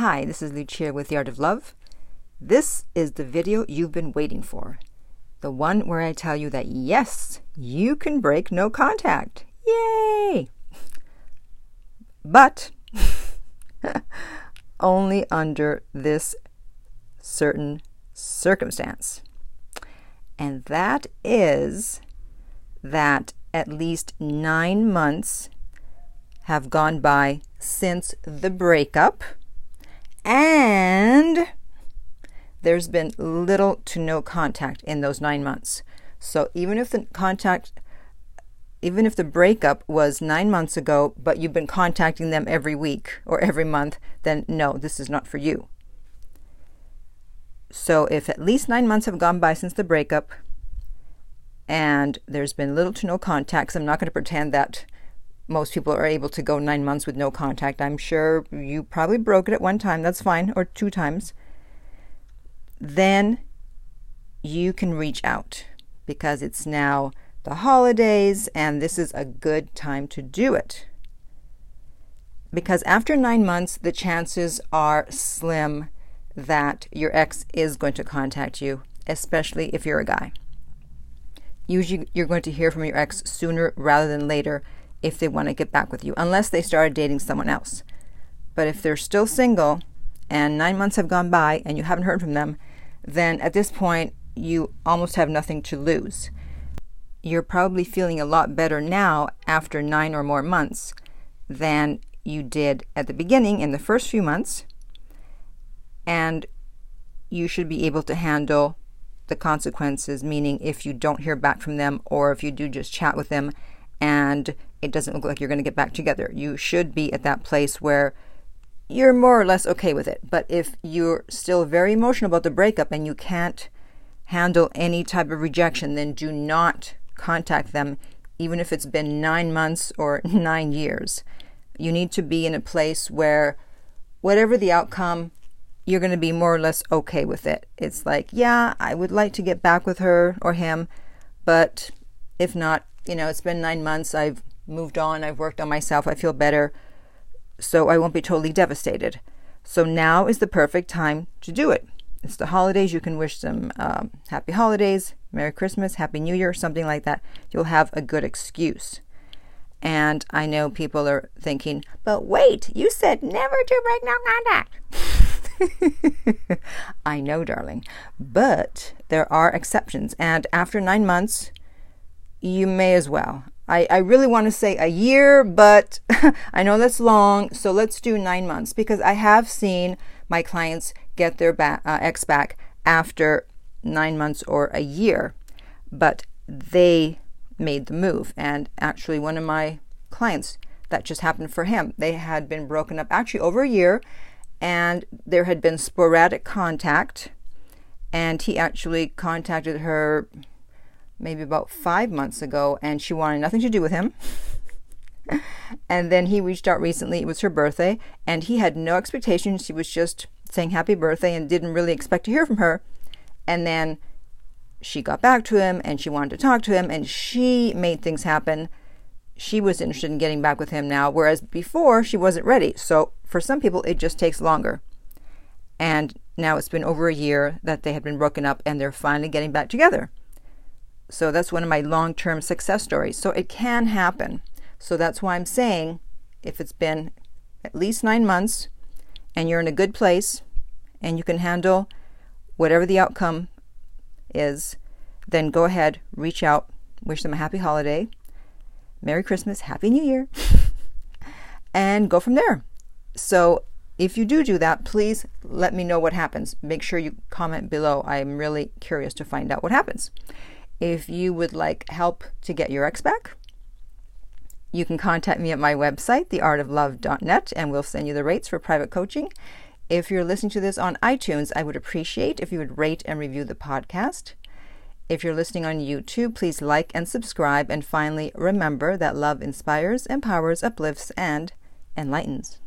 Hi, this is Lucia with The Art of Love. This is the video you've been waiting for. The one where I tell you that yes, you can break no contact. Yay! But only under this certain circumstance. And that is that at least nine months have gone by since the breakup, and there's been little to no contact in those nine months. So even if the contact, even if the breakup was nine months ago, but you've been contacting them every week or every month, then no, this is not for you. So if at least nine months have gone by since the breakup, and there's been little to no contact, so I'm not going to pretend that most people are able to go nine months with no contact. I'm sure you probably broke it at one time, that's fine, or two times. Then you can reach out because it's now the holidays and this is a good time to do it. Because after nine months, the chances are slim that your ex is going to contact you, especially if you're a guy. Usually, you're going to hear from your ex sooner rather than later if they want to get back with you, unless they started dating someone else. But if they're still single and nine months have gone by and you haven't heard from them, then at this point, you almost have nothing to lose. You're probably feeling a lot better now after nine or more months than you did at the beginning in the first few months. And you should be able to handle the consequences, meaning if you don't hear back from them or if you do just chat with them and it doesn't look like you're going to get back together. You should be at that place where you're more or less okay with it. But if you're still very emotional about the breakup and you can't handle any type of rejection, then do not contact them, even if it's been nine months or nine years. You need to be in a place where, whatever the outcome, you're going to be more or less okay with it. It's like, yeah, I would like to get back with her or him, but if not, you know, it's been nine months. I've moved on. I've worked on myself. I feel better. So I won't be totally devastated. So now is the perfect time to do it. It's the holidays. You can wish them um, happy holidays, Merry Christmas, Happy New Year, something like that. You'll have a good excuse. And I know people are thinking, but wait, you said never to break no contact. I know, darling. But there are exceptions. And after nine months, you may as well. I, I really want to say a year, but I know that's long, so let's do nine months because I have seen my clients get their uh, ex back after nine months or a year, but they made the move. And actually, one of my clients, that just happened for him. They had been broken up actually over a year, and there had been sporadic contact. And he actually contacted her maybe about five months ago, and she wanted nothing to do with him. and then he reached out recently. It was her birthday, and he had no expectations. She was just saying happy birthday and didn't really expect to hear from her. And then she got back to him and she wanted to talk to him, and she made things happen. She was interested in getting back with him now, whereas before she wasn't ready. So for some people, it just takes longer. And now it's been over a year that they had been broken up and they're finally getting back together. So that's one of my long term success stories. So it can happen. So that's why I'm saying if it's been at least nine months and you're in a good place and you can handle whatever the outcome is, then go ahead, reach out, wish them a happy holiday, Merry Christmas, Happy New Year, and go from there. So if you do do that, please let me know what happens. Make sure you comment below. I'm really curious to find out what happens. If you would like help to get your ex back, you can contact me at my website, theartoflove.net, and we'll send you the rates for private coaching. If you're listening to this on iTunes, I would appreciate if you would rate and review the podcast. If you're listening on YouTube, please like and subscribe. And finally, remember that love inspires, empowers, uplifts, and enlightens.